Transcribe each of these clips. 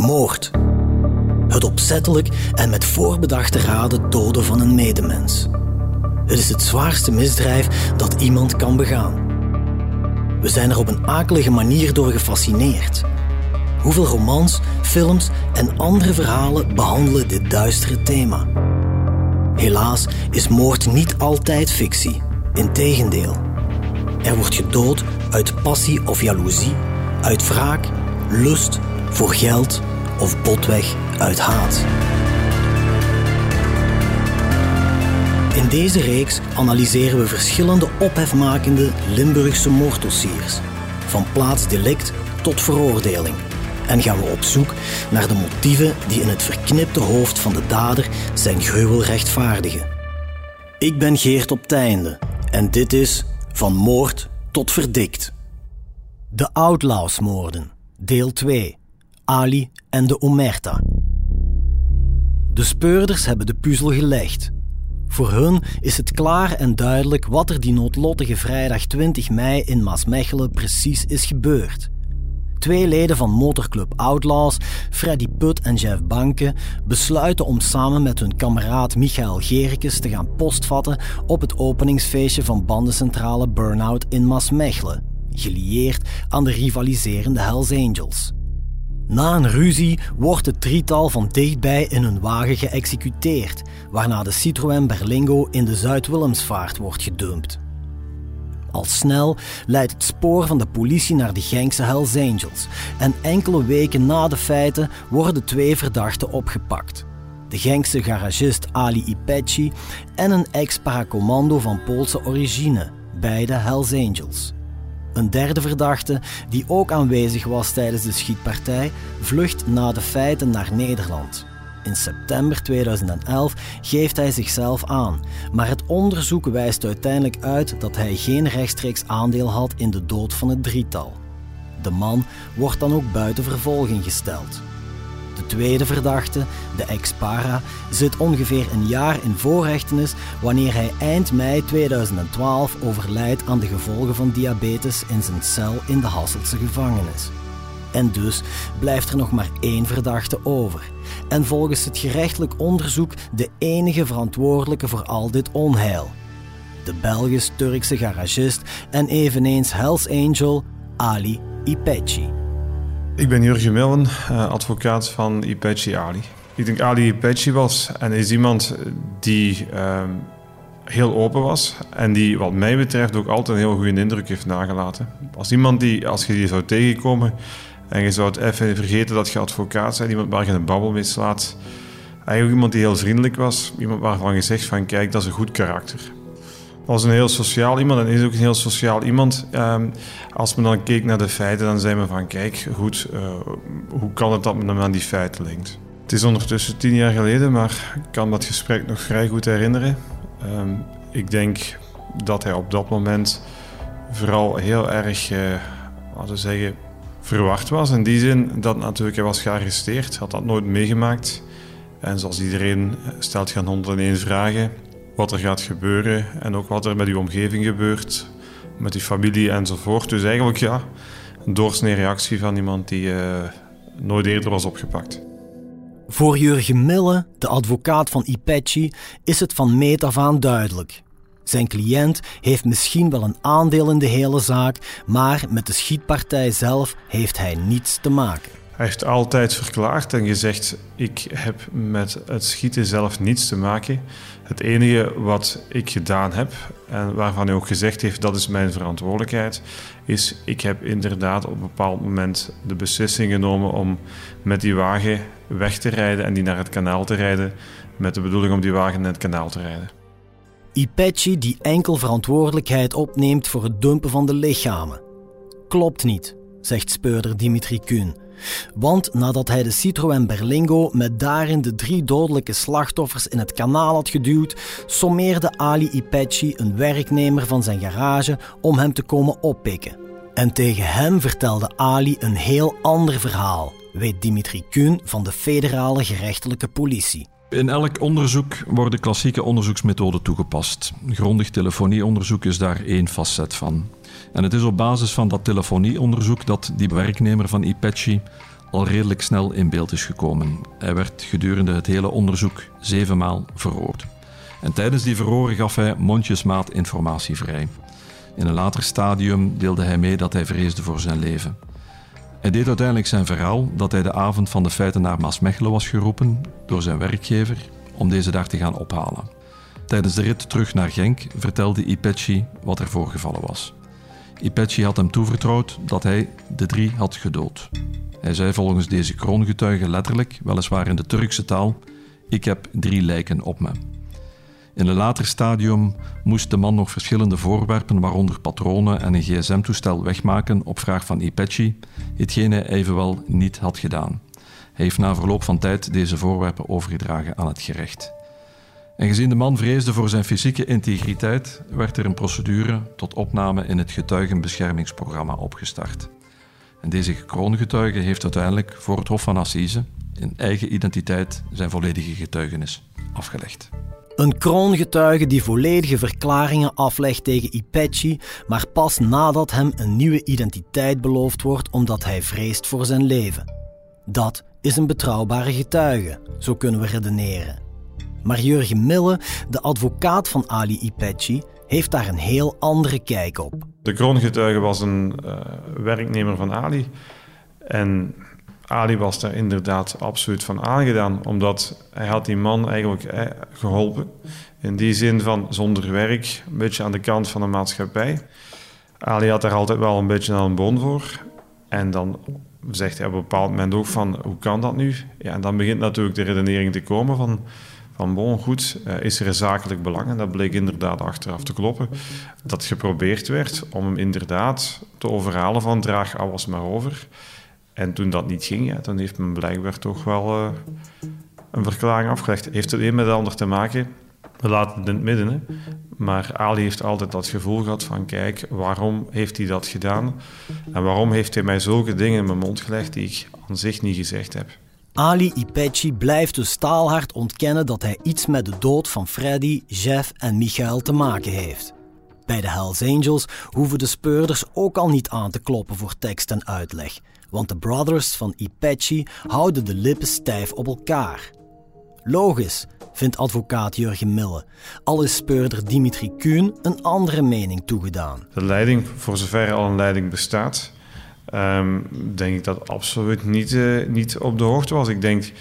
Moord. Het opzettelijk en met voorbedachte raden doden van een medemens. Het is het zwaarste misdrijf dat iemand kan begaan. We zijn er op een akelige manier door gefascineerd. Hoeveel romans, films en andere verhalen behandelen dit duistere thema? Helaas is moord niet altijd fictie. Integendeel. Er wordt gedood uit passie of jaloezie, uit wraak, lust, voor geld of botweg uit haat. In deze reeks analyseren we verschillende ophefmakende Limburgse moorddossiers, van plaatsdelict tot veroordeling. En gaan we op zoek naar de motieven die in het verknipte hoofd van de dader zijn gruwel rechtvaardigen. Ik ben Geert op Teinde en dit is Van Moord tot Verdikt. De Outlawsmoorden, deel 2. Ali en de Omerta. De speurders hebben de puzzel gelegd. Voor hun is het klaar en duidelijk wat er die noodlottige vrijdag 20 mei in Maasmechelen precies is gebeurd. Twee leden van motorclub Outlaws, Freddy Put en Jeff Banke, besluiten om samen met hun kameraad Michael Gerikes te gaan postvatten op het openingsfeestje van bandencentrale Burnout in Maasmechelen, gelieerd aan de rivaliserende Hells Angels. Na een ruzie wordt het drietal van dichtbij in hun wagen geëxecuteerd, waarna de Citroën Berlingo in de Zuid-Willemsvaart wordt gedumpt. Al snel leidt het spoor van de politie naar de Genkse Hells Angels en enkele weken na de feiten worden twee verdachten opgepakt. De Genkse garagist Ali Ipecci en een ex-paracommando van Poolse origine, beide Hells Angels. Een derde verdachte, die ook aanwezig was tijdens de schietpartij, vlucht na de feiten naar Nederland. In september 2011 geeft hij zichzelf aan, maar het onderzoek wijst uiteindelijk uit dat hij geen rechtstreeks aandeel had in de dood van het drietal. De man wordt dan ook buiten vervolging gesteld. De tweede verdachte, de ex-para, zit ongeveer een jaar in voorrechtenis wanneer hij eind mei 2012 overlijdt aan de gevolgen van diabetes in zijn cel in de Hasseltse gevangenis. En dus blijft er nog maar één verdachte over. En volgens het gerechtelijk onderzoek de enige verantwoordelijke voor al dit onheil. De Belgisch-Turkse garagist en eveneens Hells Angel Ali Ipecci. Ik ben Jurgen Millen, eh, advocaat van Ipecci Ali. Ik denk Ali Ipecci was en is iemand die uh, heel open was en die wat mij betreft ook altijd een heel goede indruk heeft nagelaten. Als iemand die, als je die zou tegenkomen, en je zou het even vergeten dat je advocaat bent, iemand waar je een babbel mee slaat. Eigenlijk iemand die heel vriendelijk was, iemand waarvan je zegt van kijk, dat is een goed karakter. Was een heel sociaal iemand en is ook een heel sociaal iemand. Ehm, als men dan keek naar de feiten, dan zei men van kijk, goed, uh, hoe kan het dat men hem aan die feiten linkt? Het is ondertussen tien jaar geleden, maar ik kan dat gesprek nog vrij goed herinneren. Um, ik denk dat hij op dat moment vooral heel erg, uh, laten we zeggen, verwacht was. In die zin dat natuurlijk hij was gearresteerd, had dat nooit meegemaakt. En zoals iedereen stelt je 101 vragen wat er gaat gebeuren en ook wat er met uw omgeving gebeurt, met uw familie enzovoort. Dus eigenlijk ja, een doorsnee reactie van iemand die uh, nooit eerder was opgepakt. Voor Jurgen Mille, de advocaat van Ipecci, is het van meet af aan duidelijk. Zijn cliënt heeft misschien wel een aandeel in de hele zaak, maar met de schietpartij zelf heeft hij niets te maken. Hij heeft altijd verklaard en gezegd: Ik heb met het schieten zelf niets te maken. Het enige wat ik gedaan heb, en waarvan hij ook gezegd heeft dat is mijn verantwoordelijkheid, is: Ik heb inderdaad op een bepaald moment de beslissing genomen om met die wagen weg te rijden en die naar het kanaal te rijden, met de bedoeling om die wagen naar het kanaal te rijden. Ipecci die enkel verantwoordelijkheid opneemt voor het dumpen van de lichamen. Klopt niet, zegt speurder Dimitri Kuhn. Want nadat hij de Citroën Berlingo met daarin de drie dodelijke slachtoffers in het kanaal had geduwd, sommeerde Ali Ipecci een werknemer van zijn garage om hem te komen oppikken. En tegen hem vertelde Ali een heel ander verhaal, weet Dimitri Kuhn van de federale gerechtelijke politie. In elk onderzoek worden klassieke onderzoeksmethoden toegepast. Grondig telefonieonderzoek is daar één facet van. En het is op basis van dat telefonieonderzoek dat die werknemer van Ipecci al redelijk snel in beeld is gekomen. Hij werd gedurende het hele onderzoek zevenmaal verhoord. En tijdens die verhoren gaf hij mondjesmaat informatie vrij. In een later stadium deelde hij mee dat hij vreesde voor zijn leven. Hij deed uiteindelijk zijn verhaal dat hij de avond van de feiten naar Maasmechelen was geroepen door zijn werkgever om deze daar te gaan ophalen. Tijdens de rit terug naar Genk vertelde Ipechi wat er voorgevallen was. Ipechi had hem toevertrouwd dat hij de drie had gedood. Hij zei volgens deze kroongetuige letterlijk, weliswaar in de Turkse taal: Ik heb drie lijken op me. In een later stadium moest de man nog verschillende voorwerpen, waaronder patronen en een gsm-toestel, wegmaken op vraag van Ipechi, hetgeen hij evenwel niet had gedaan. Hij heeft na verloop van tijd deze voorwerpen overgedragen aan het gerecht. En gezien de man vreesde voor zijn fysieke integriteit, werd er een procedure tot opname in het getuigenbeschermingsprogramma opgestart. En deze kroongetuige heeft uiteindelijk voor het Hof van Assise in eigen identiteit zijn volledige getuigenis afgelegd. Een kroongetuige die volledige verklaringen aflegt tegen Ipechi, maar pas nadat hem een nieuwe identiteit beloofd wordt omdat hij vreest voor zijn leven. Dat is een betrouwbare getuige, zo kunnen we redeneren. Maar Jurgen Mille, de advocaat van Ali Ipechi, heeft daar een heel andere kijk op. De kroongetuige was een uh, werknemer van Ali. En Ali was daar inderdaad absoluut van aangedaan, omdat hij had die man eigenlijk eh, geholpen. In die zin van zonder werk, een beetje aan de kant van de maatschappij. Ali had daar altijd wel een beetje aan een bon voor. En dan zegt hij op een bepaald moment ook van, hoe kan dat nu? Ja, en dan begint natuurlijk de redenering te komen van, van bon, goed, uh, is er een zakelijk belang? En dat bleek inderdaad achteraf te kloppen. Dat geprobeerd werd om hem inderdaad te overhalen van draag alles maar over. En toen dat niet ging, dan heeft men blijkbaar toch wel uh, een verklaring afgelegd. Heeft het een met het ander te maken? We laten het in het midden. Hè? Maar Ali heeft altijd dat gevoel gehad van... kijk, waarom heeft hij dat gedaan? En waarom heeft hij mij zulke dingen in mijn mond gelegd... die ik aan zich niet gezegd heb? Ali Ipechi blijft dus staalhard ontkennen dat hij iets met de dood van Freddy, Jeff en Michael te maken heeft. Bij de Hells Angels hoeven de speurders ook al niet aan te kloppen voor tekst en uitleg, want de brothers van Ipechi houden de lippen stijf op elkaar. Logisch, vindt advocaat Jurgen Mille, al is speurder Dimitri Kuhn een andere mening toegedaan. De leiding, voor zover al een leiding bestaat, um, denk ik dat absoluut niet, uh, niet op de hoogte was. Ik denk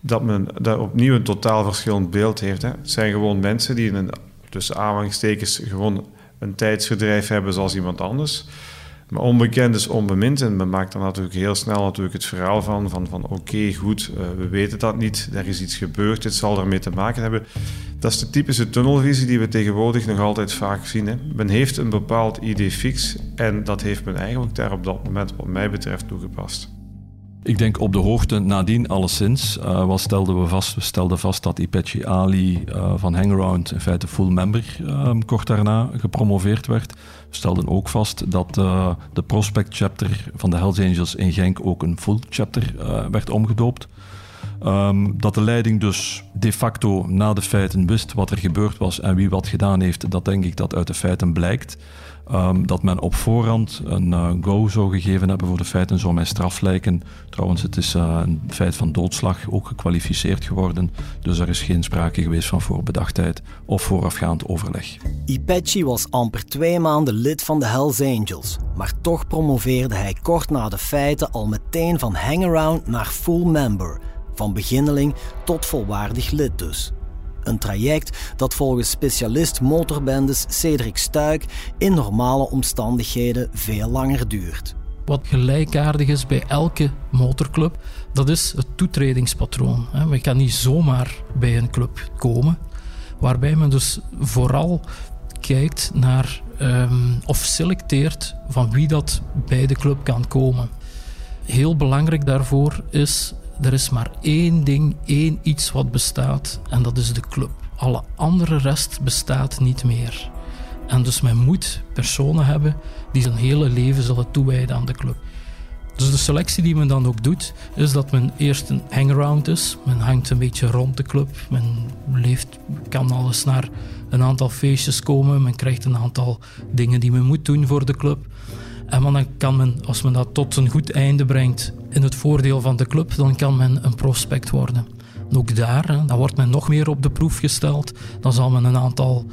dat men daar opnieuw een totaal verschillend beeld heeft. Hè. Het zijn gewoon mensen die een, tussen aanhalingstekens gewoon een tijdsverdrijf hebben zoals iemand anders. Maar onbekend is onbemind en men maakt dan natuurlijk heel snel natuurlijk het verhaal van, van, van oké, goed, uh, we weten dat niet, er is iets gebeurd, dit zal ermee te maken hebben. Dat is de typische tunnelvisie die we tegenwoordig nog altijd vaak zien. Hè. Men heeft een bepaald idee fix en dat heeft men eigenlijk daar op dat moment wat mij betreft toegepast. Ik denk op de hoogte nadien alleszins. Uh, wat stelden we vast? We stelden vast dat Ipechi Ali uh, van Hangaround in feite full member uh, kort daarna gepromoveerd werd. We stelden ook vast dat uh, de prospect chapter van de Hells Angels in Genk ook een full chapter werd omgedoopt. Um, dat de leiding dus de facto na de feiten wist wat er gebeurd was en wie wat gedaan heeft, dat denk ik dat uit de feiten blijkt. Um, dat men op voorhand een uh, go zou gegeven hebben voor de feiten zou mij straf lijken. Trouwens, het is uh, een feit van doodslag ook gekwalificeerd geworden. Dus er is geen sprake geweest van voorbedachtheid of voorafgaand overleg. Ipechi was amper twee maanden lid van de Hells Angels. Maar toch promoveerde hij kort na de feiten al meteen van hangaround naar full member. Van beginneling tot volwaardig lid dus. Een traject dat volgens specialist motorbendes Cedric Stuik in normale omstandigheden veel langer duurt. Wat gelijkaardig is bij elke motorclub, dat is het toetredingspatroon. We gaan niet zomaar bij een club komen, waarbij men dus vooral kijkt naar um, of selecteert van wie dat bij de club kan komen. Heel belangrijk daarvoor is er is maar één ding, één iets wat bestaat en dat is de club. Alle andere rest bestaat niet meer. En dus men moet personen hebben die zijn hele leven zullen toewijden aan de club. Dus de selectie die men dan ook doet, is dat men eerst een hangaround is. Men hangt een beetje rond de club. Men leeft, kan alles naar een aantal feestjes komen. Men krijgt een aantal dingen die men moet doen voor de club. En dan kan men, als men dat tot een goed einde brengt in het voordeel van de club, dan kan men een prospect worden. ook daar, dan wordt men nog meer op de proef gesteld. Dan zal men een aantal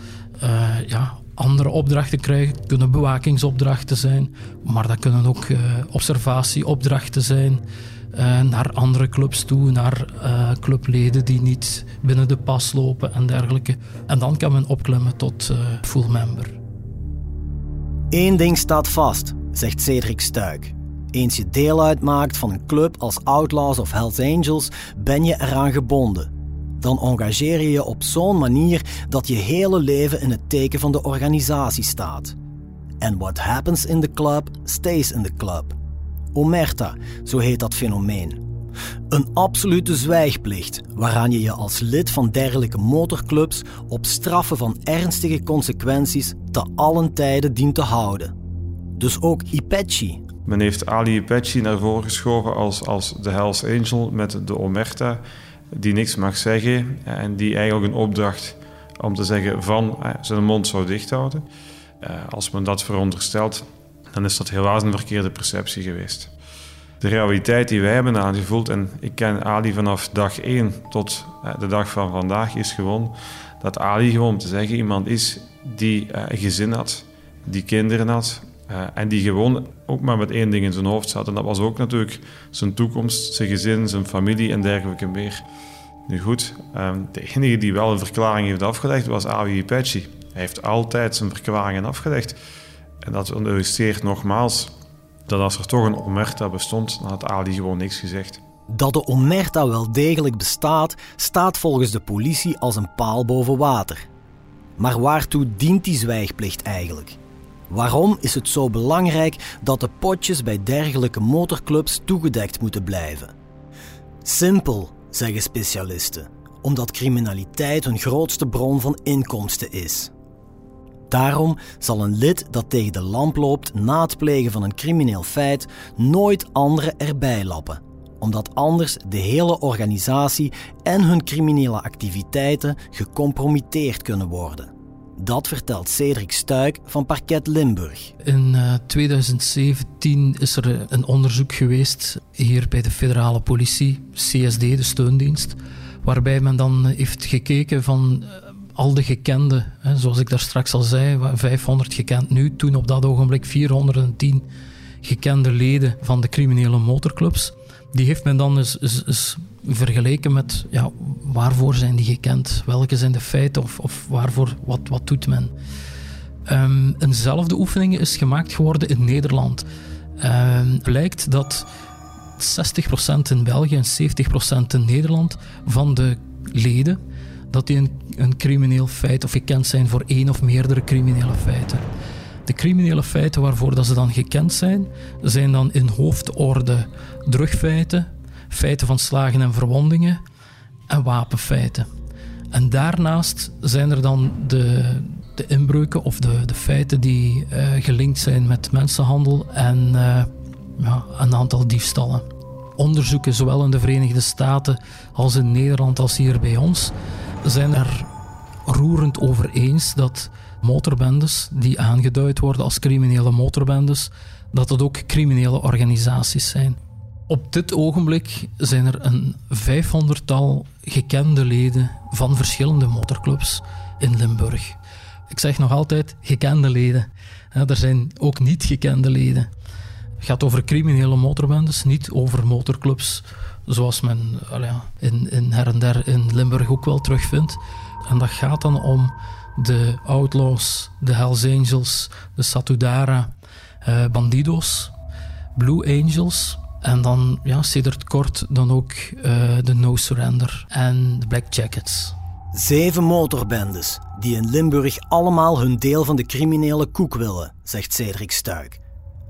uh, ja, andere opdrachten krijgen. kunnen bewakingsopdrachten zijn, maar dat kunnen ook uh, observatieopdrachten zijn. Uh, naar andere clubs toe, naar clubleden die niet binnen de pas lopen en dergelijke. En dan kan men opklimmen tot full member. Eén ding staat vast, zegt Cedric Stuik. Eens je deel uitmaakt van een club als Outlaws of Hells Angels, ben je eraan gebonden. Dan engageer je je op zo'n manier dat je hele leven in het teken van de organisatie staat. And what happens in the club stays in the club. Omerta, zo heet dat fenomeen. Een absolute zwijgplicht, waaraan je je als lid van dergelijke motorclubs op straffen van ernstige consequenties te allen tijden dient te houden. Dus ook Ipechi. Men heeft Ali Ipechi naar voren geschoven als, als de Hells Angel met de Omerta, die niks mag zeggen en die eigenlijk een opdracht om te zeggen van eh, zijn mond zou dicht houden. Eh, als men dat veronderstelt, dan is dat helaas een verkeerde perceptie geweest de realiteit die wij hebben aangevoeld, en ik ken Ali vanaf dag 1 tot eh, de dag van vandaag, is gewoon dat Ali gewoon, te zeggen, iemand is die eh, een gezin had, die kinderen had, en die gewoon ook maar met één ding in zijn hoofd zat. En dat was ook natuurlijk zijn toekomst, zijn gezin, zijn familie en dergelijke meer. Nu goed, um, de enige die wel een verklaring heeft afgelegd was Ali Apache. Hij heeft altijd zijn verklaringen afgelegd. En dat illustreert nogmaals dat als er toch een omerta bestond, dan had Ali gewoon niks gezegd. Dat de omerta wel degelijk bestaat, staat volgens de politie als een paal boven water. Maar waartoe dient die zwijgplicht eigenlijk? Waarom is het zo belangrijk dat de potjes bij dergelijke motorclubs toegedekt moeten blijven? Simpel, zeggen specialisten, omdat criminaliteit hun grootste bron van inkomsten is. Daarom zal een lid dat tegen de lamp loopt na het plegen van een crimineel feit nooit anderen erbij lappen, omdat anders de hele organisatie en hun criminele activiteiten gecompromitteerd kunnen worden. Dat vertelt Cedric Stuik van Parket Limburg. In 2017 eh, is er een onderzoek geweest hier bij de federale politie, CSD, de steundienst, waarbij men dan heeft gekeken van eh, al de gekende, hè, zoals ik daar straks al zei, 500 gekend nu, toen op dat ogenblik 410 gekende leden van de criminele motorclubs. Die heeft men dan eens, eens, vergeleken met ja, waarvoor zijn die gekend? Welke zijn de feiten of, of waarvoor, wat, wat doet men? Um, eenzelfde oefening is gemaakt geworden in Nederland. Um, blijkt dat 60% in België en 70% in Nederland van de leden dat die een, een crimineel feit of gekend zijn voor één of meerdere criminele feiten. De criminele feiten waarvoor dat ze dan gekend zijn, zijn dan in hoofdorde drugfeiten, feiten van slagen en verwondingen en wapenfeiten. En daarnaast zijn er dan de, de inbreuken of de, de feiten die uh, gelinkt zijn met mensenhandel en uh, ja, een aantal diefstallen. Onderzoeken, zowel in de Verenigde Staten als in Nederland als hier bij ons, zijn er roerend over eens dat motorbendes die aangeduid worden als criminele motorbendes, dat het ook criminele organisaties zijn. Op dit ogenblik zijn er een vijfhonderdtal gekende leden van verschillende motorclubs in Limburg. Ik zeg nog altijd gekende leden. Er zijn ook niet gekende leden. Het gaat over criminele motorbendes, niet over motorclubs zoals men in, in her en der in Limburg ook wel terugvindt. En dat gaat dan om de Outlaws, de Hells Angels, de Satudara, uh, Bandidos, Blue Angels. En dan, ja, sedert kort dan ook uh, de No Surrender en de Black Jackets. Zeven motorbendes die in Limburg allemaal hun deel van de criminele koek willen, zegt Cedric Stuik.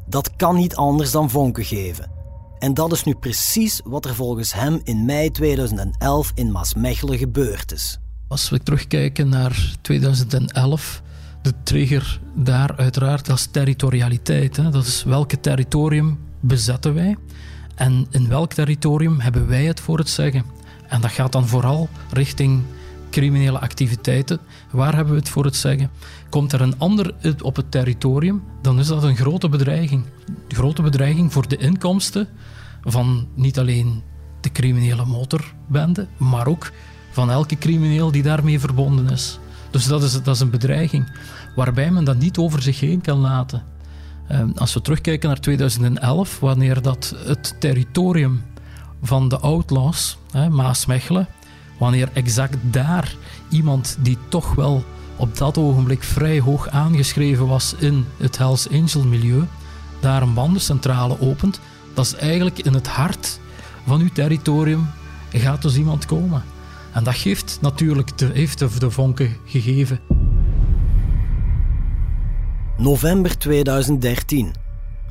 Dat kan niet anders dan vonken geven. En dat is nu precies wat er volgens hem in mei 2011 in Maasmechelen gebeurd is. Als we terugkijken naar 2011, de trigger daar uiteraard als territorialiteit. Hè. Dat is welke territorium bezetten wij en in welk territorium hebben wij het voor het zeggen. En dat gaat dan vooral richting criminele activiteiten, waar hebben we het voor het zeggen? Komt er een ander op het territorium, dan is dat een grote bedreiging. Een grote bedreiging voor de inkomsten van niet alleen de criminele motorbende, maar ook van elke crimineel die daarmee verbonden is. Dus dat is, dat is een bedreiging waarbij men dat niet over zich heen kan laten. Ehm, als we terugkijken naar 2011, wanneer dat het territorium van de outlaws, Maasmechelen, wanneer exact daar iemand die toch wel op dat ogenblik vrij hoog aangeschreven was in het Hells Angel milieu, daar een bandencentrale opent, dat is eigenlijk in het hart van uw territorium gaat dus iemand komen. En dat geeft natuurlijk de, heeft de, de vonken gegeven. November 2013.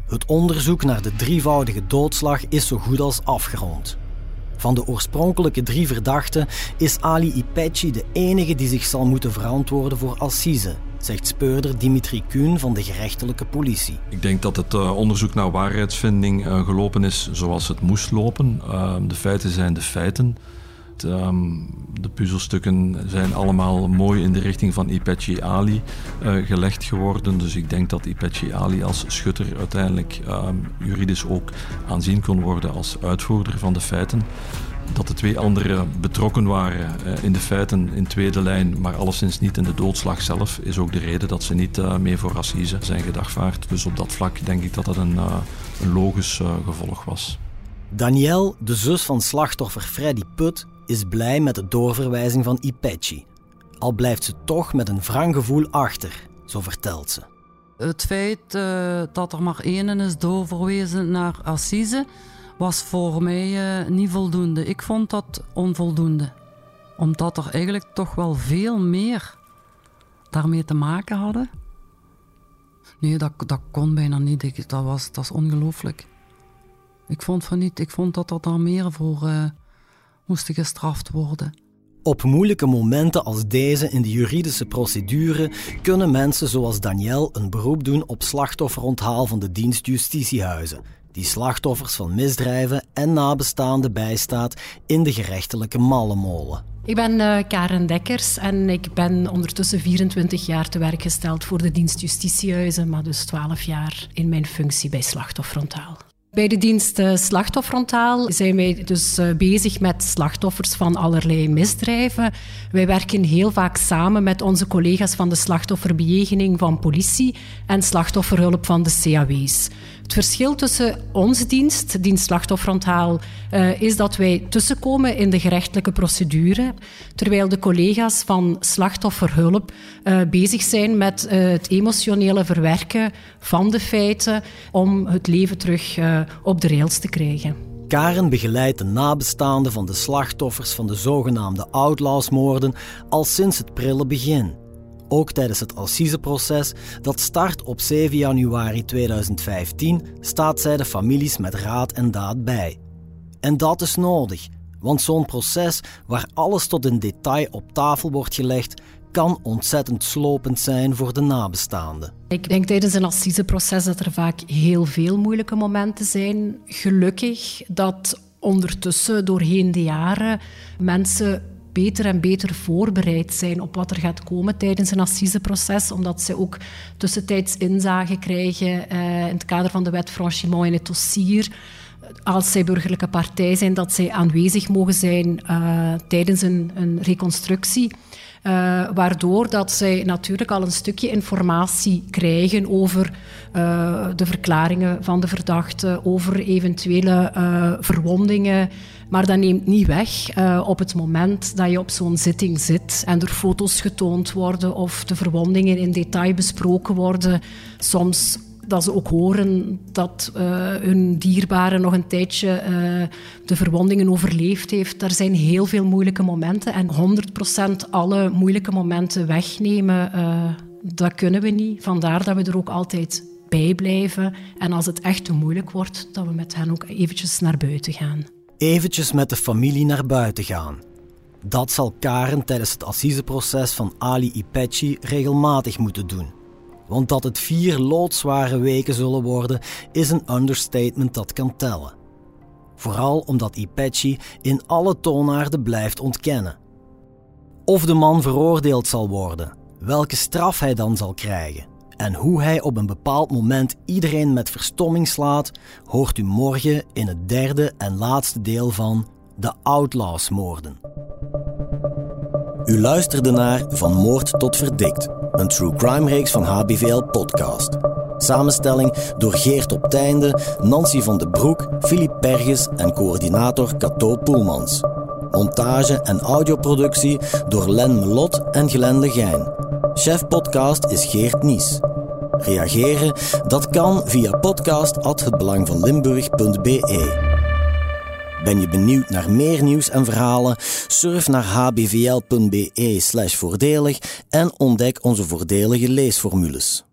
Het onderzoek naar de drievoudige doodslag is zo goed als afgerond. Van de oorspronkelijke drie verdachten is Ali Ipechi de enige die zich zal moeten verantwoorden voor assise, zegt speurder Dimitri Kuhn van de gerechtelijke politie. Ik denk dat het uh, onderzoek naar waarheidsvinding uh, gelopen is zoals het moest lopen. Uh, de feiten zijn de feiten. Ehm, de puzzelstukken zijn allemaal mooi in de richting van Ipechi Ali uh, gelegd geworden. Dus ik denk dat Ipechi Ali als schutter uiteindelijk ehm, juridisch ook aanzien kon worden als uitvoerder van de feiten. Dat de twee anderen betrokken waren uh, in de feiten in tweede lijn, maar alleszins niet in de doodslag zelf, is ook de reden dat ze niet uh, meer voor Assise zijn gedagvaard. Dus op dat vlak denk ik dat dat een, een logisch gevolg was. Danielle, de zus van slachtoffer Freddy Put, is blij met de doorverwijzing van Ipechi. Al blijft ze toch met een wrang gevoel achter, zo vertelt ze. Het feit uh, dat er maar één is doorverwezen naar Assise was voor mij uh, niet voldoende. Ik vond dat onvoldoende. Omdat er eigenlijk toch wel veel meer daarmee te maken hadden. Nee, dat, dat kon bijna niet. dat, was, dat ongelooflijk. Ik vond van niet. Ik vond dat er daar meer voor uh, moesten gestraft worden. Op moeilijke momenten als deze in de juridische procedure kunnen mensen zoals Daniel een beroep doen op slachtofferonthaal van de dienst justitiehuizen, die slachtoffers van misdrijven en nabestaanden bijstaat in de gerechtelijke mallenmolen. Ik ben uh, Karen Dekkers en ik ben ondertussen 24 jaar te werk gesteld voor de dienst justitiehuizen, maar dus 12 jaar in mijn functie bij slachtofferonthaal. Bij de dienst uh, Slachtofferontaal zijn wij dus uh, bezig met slachtoffers van allerlei misdrijven. Wij werken heel vaak samen met onze collega's van de slachtofferbejegening van politie en slachtofferhulp van de CAW's. Het verschil tussen onze dienst, dienst slachtofferonthaal, uh, is dat wij tussenkomen in de gerechtelijke procedure, terwijl de collega's van slachtofferhulp uh, bezig zijn met uh, het emotionele verwerken van de feiten om het leven terug op de rails te krijgen. Karen begeleidt de nabestaanden van de slachtoffers van de zogenaamde outlawsmoorden al sinds het prille begin. Ook tijdens het assiseproces, dat start op 7 januari 2015, staat zij de families met raad en daad bij. En dat is nodig, want zo'n proces waar alles tot in detail op tafel wordt gelegd, kan ontzettend slopend zijn voor de nabestaanden. Ik denk tijdens een assiseproces dat er vaak heel veel moeilijke momenten zijn. Gelukkig dat ondertussen doorheen de jaren mensen beter en beter voorbereid zijn op wat er gaat komen tijdens een assiseproces, omdat ze ook tussentijds inzage krijgen uh, in het kader van de wet Franchiment in het dossier als zij burgerlijke partij zijn, dat zij aanwezig mogen zijn uh, tijdens een, een reconstructie. Uh, waardoor dat zij natuurlijk al een stukje informatie krijgen over uh, de verklaringen van de verdachte, over eventuele uh, verwondingen. Maar dat neemt niet weg op het moment dat je op zo'n zitting zit en er foto's getoond worden of de verwondingen in detail besproken worden. Soms dat ze ook horen dat uh, hun dierbare nog een tijdje uh, de verwondingen overleefd heeft. Er zijn heel veel moeilijke momenten en 100% alle moeilijke momenten wegnemen, uh, dat kunnen we niet. Vandaar dat we er ook altijd bij blijven. En als het echt te moeilijk wordt, dat we met hen ook eventjes naar buiten gaan. Eventjes met de familie naar buiten gaan. Dat zal Karen tijdens het assiseproces van Ali Ipechi regelmatig moeten doen. Want dat het vier loodzware weken zullen worden, is een understatement dat kan tellen. Vooral omdat Ipechi in alle toonaarden blijft ontkennen. Of de man veroordeeld zal worden, welke straf hij dan zal krijgen en hoe hij op een bepaald moment iedereen met verstomming slaat, hoort u morgen in het derde en laatste deel van De Outlaws-moorden. U luisterde naar Van Moord tot Verdikt, een true crime reeks van HBVL Podcast. Samenstelling door Geert op Teinde, Nancy van den Broek, Filip Perges en coördinator Cato Poelmans. Montage en audioproductie door Len Melot en Glenn Legijn. Chef podcast is Geert Nies. Reageren? Dat kan via podcast@hetbelangvanlimburg.be. Ben je benieuwd naar meer nieuws en verhalen? Surf naar hbvl.be/voordelig en ontdek onze voordelige leesformules.